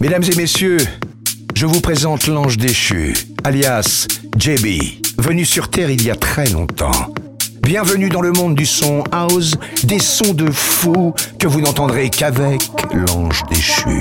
Mesdames et messieurs, je vous présente l'ange déchu, alias JB, venu sur Terre il y a très longtemps. Bienvenue dans le monde du son house, des sons de fou que vous n'entendrez qu'avec l'ange déchu.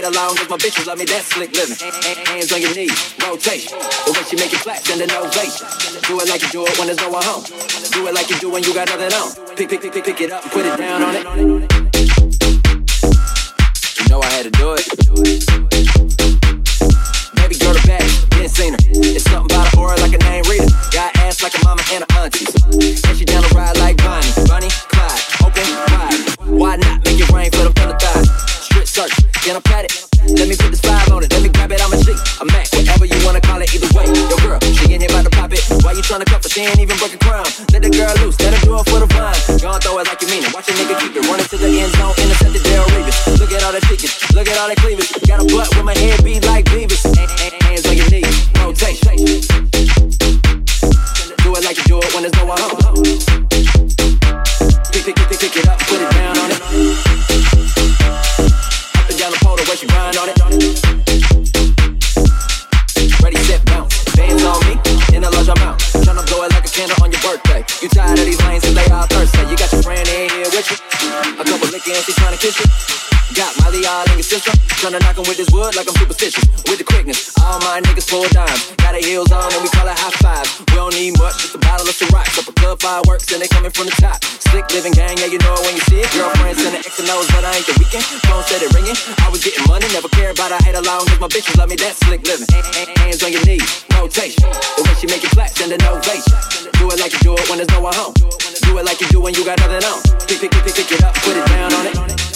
Hate along cause my bitches love me. That slick living. Hands on your knees, rotation. The way she make it flat, send an ovation. Do it like you do it when there's no one home. Do it like you do when you got nothing on. Pick, pick, pick, pick, pick it up put it down on it You know I had to do it. Baby girl the back, been seen her. It's something about her aura like a name reader. Got ass like a mama and a auntie. And she down to ride like Bonnie, Bonnie, Clyde, open wide. Why not make it rain for the thighs? Strip search, can I pat it? You tryna cuff her? She ain't even broke a crown. Let the girl loose, let her do it for the vine. Gonna throw it like you mean it. Watch a nigga keep it running to the end zone, intercept the Dale Reeves. Look at all the tickets, look at all the cleavage. Got a butt with my head beat you. Got Molly all in your system. Tryna knock him with this wood like I'm superstitious. With the quickness, all my niggas full dimes. Got our heels on and we call it high five. We don't need much, just a bottle of Ciroc. Up a club fireworks and they coming from the top. Slick living gang, yeah, you know it when you see it. Girlfriends and the X and O's, but I ain't the Weeknd. Phone said it ringing. I was getting money, never care about I hate along cause my bitches love me. That slick living. Hands on your knees, rotation. The way she make it flat, send an ovation. Do it like you do it when there's no one home. Do it like you do when you got nothing on. Pick, pick, pick, pick, pick it up, put it down on it.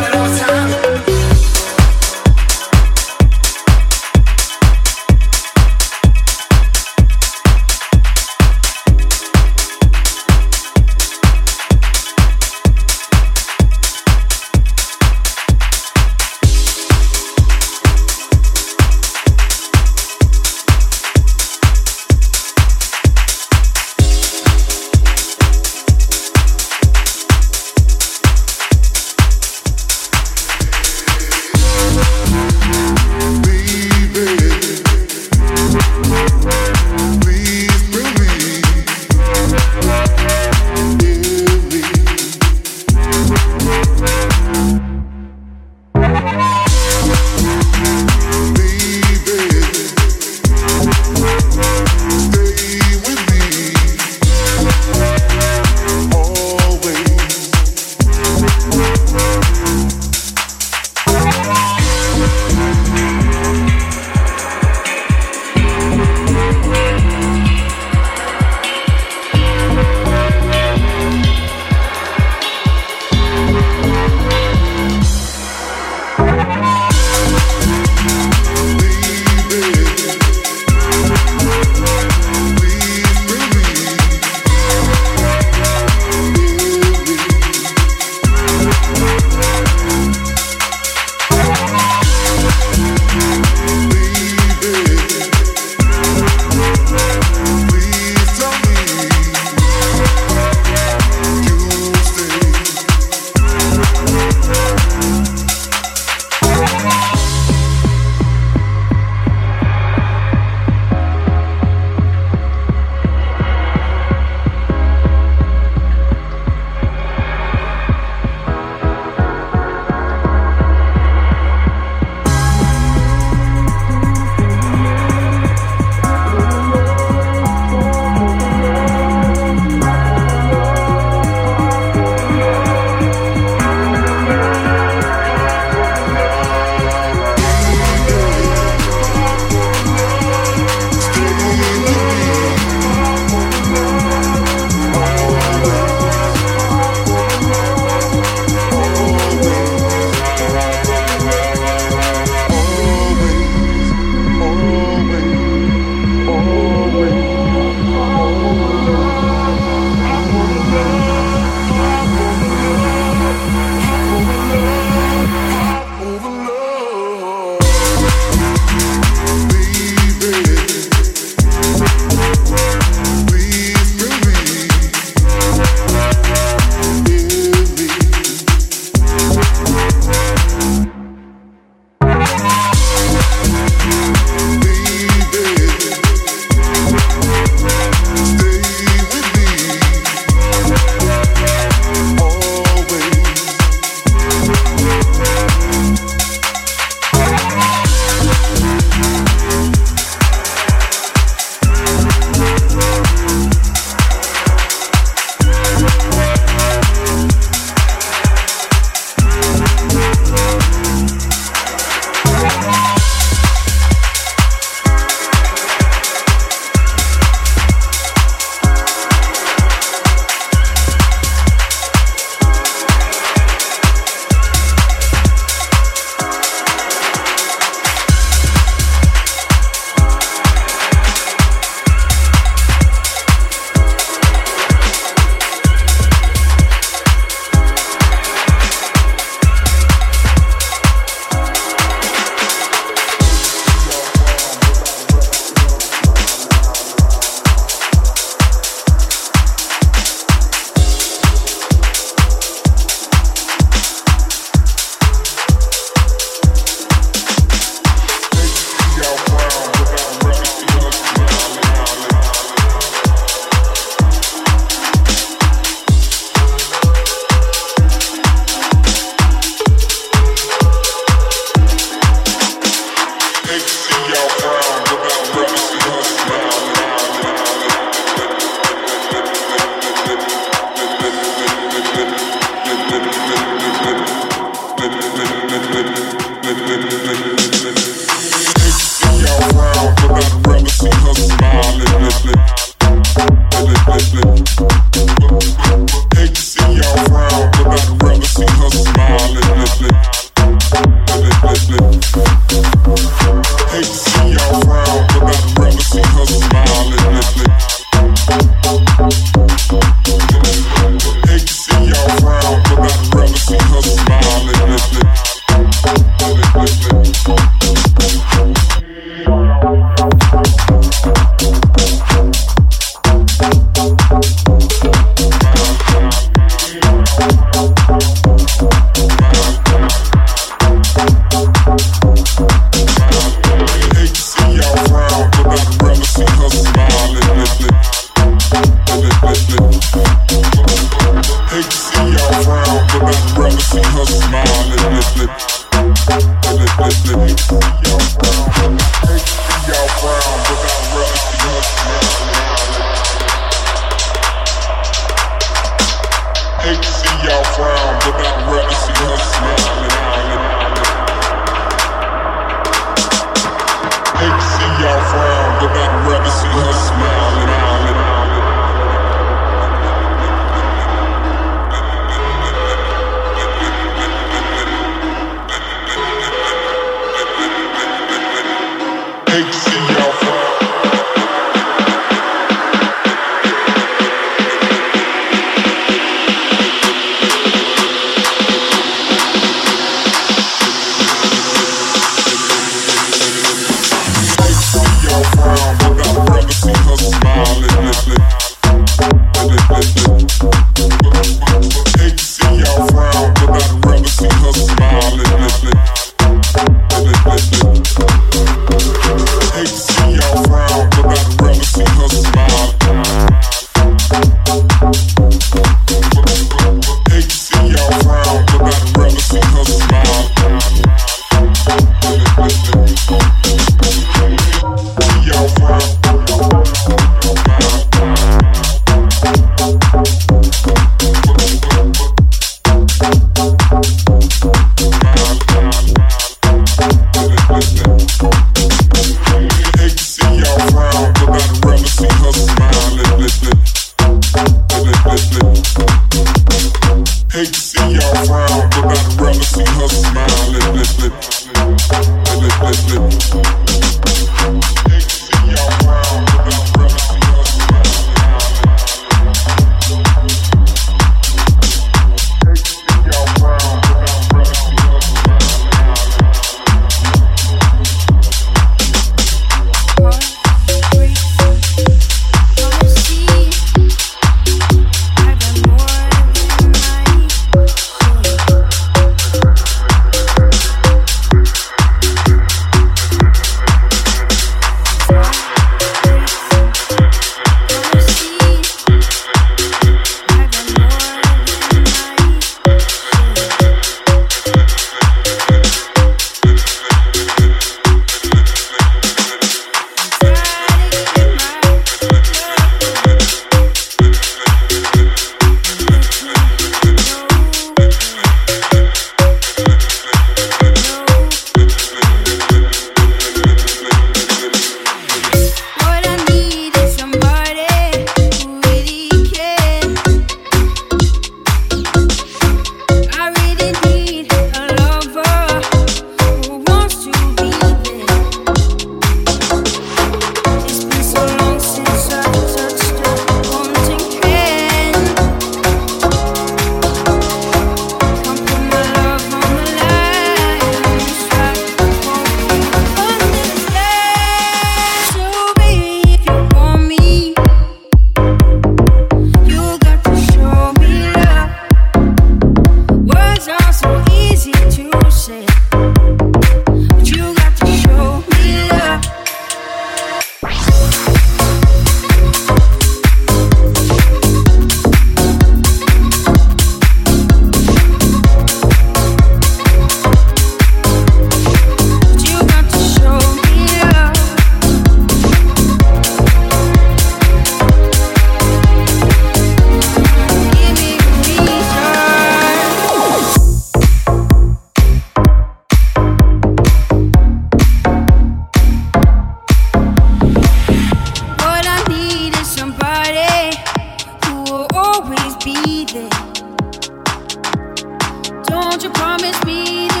you promised me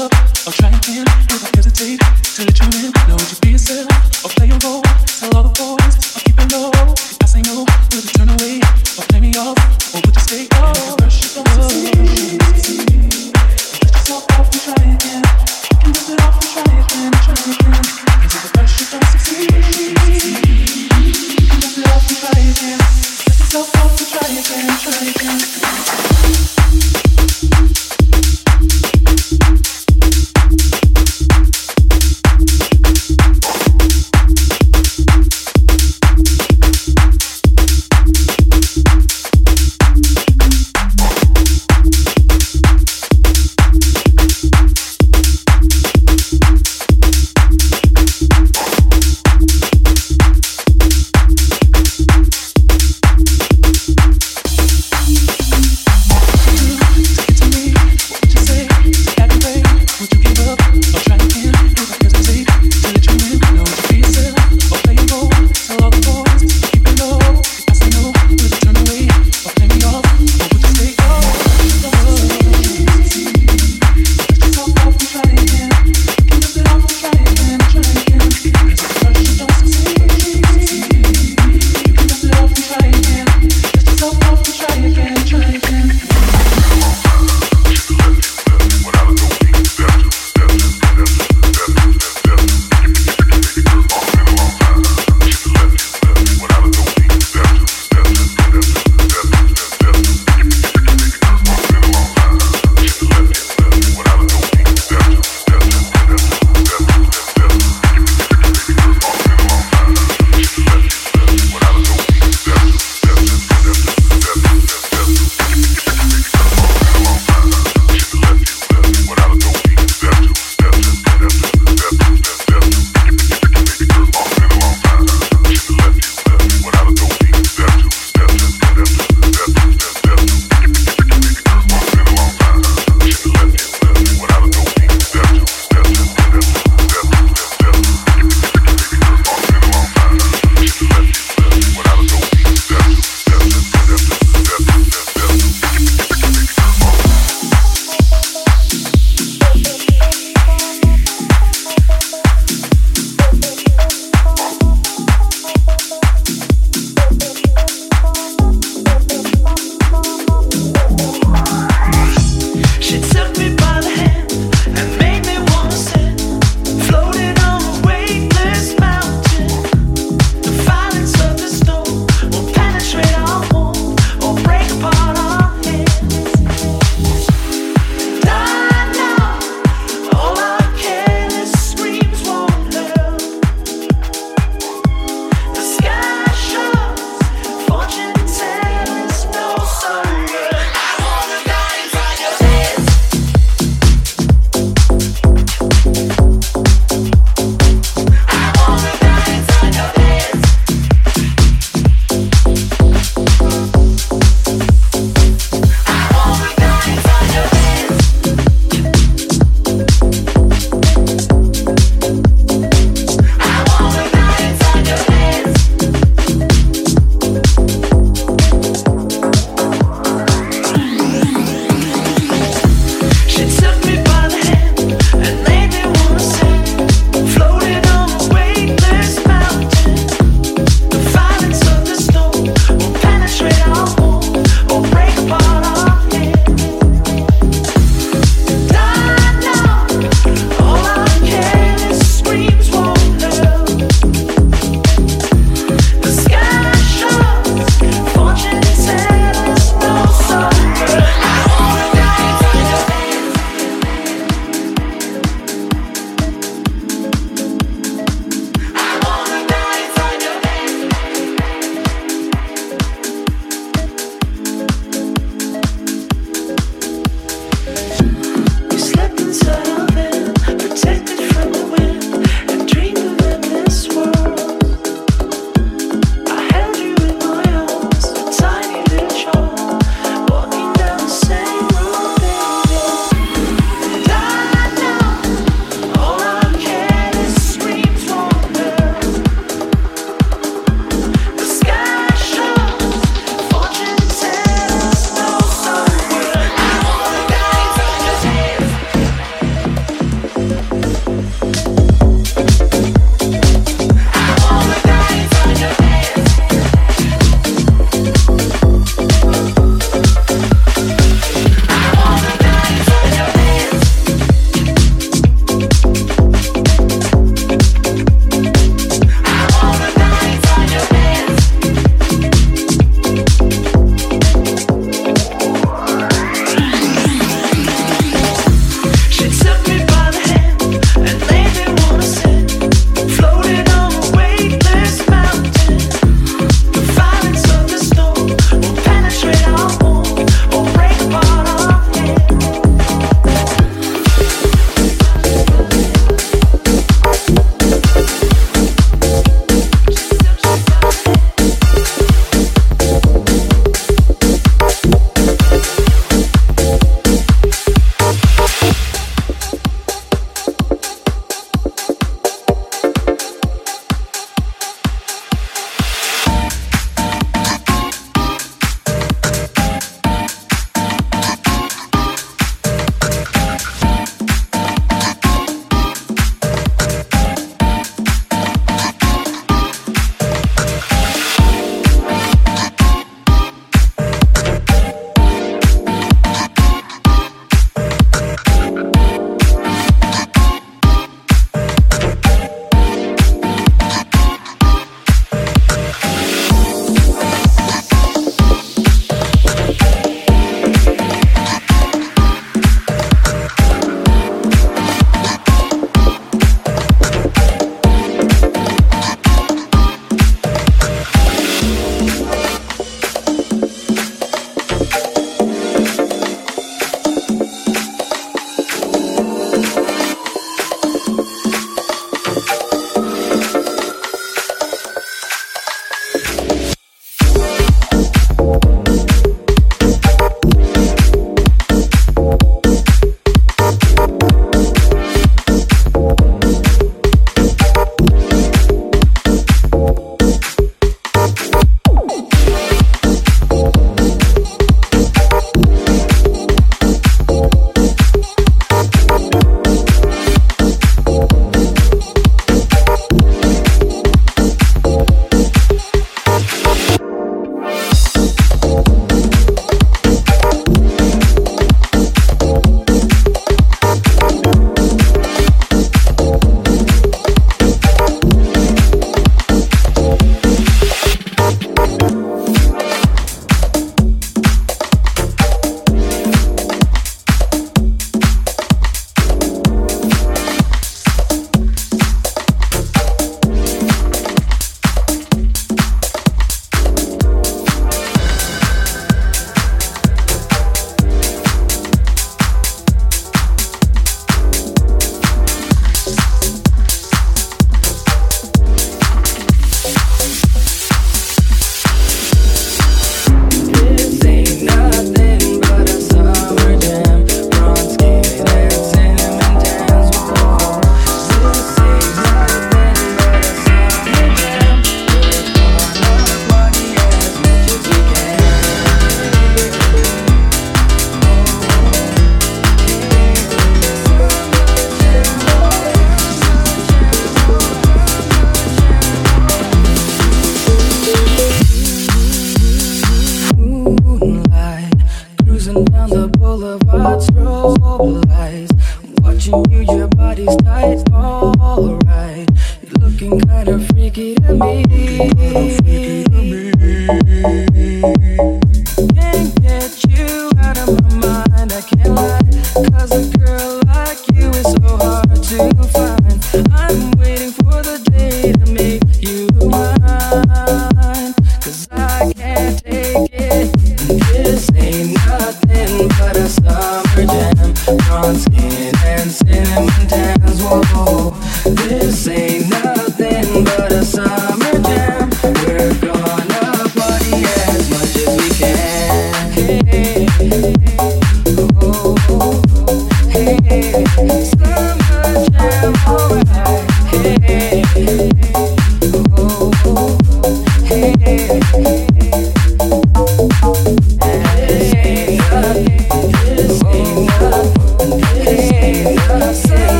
up or try again if I hesitate to let you in. Now would you be yourself?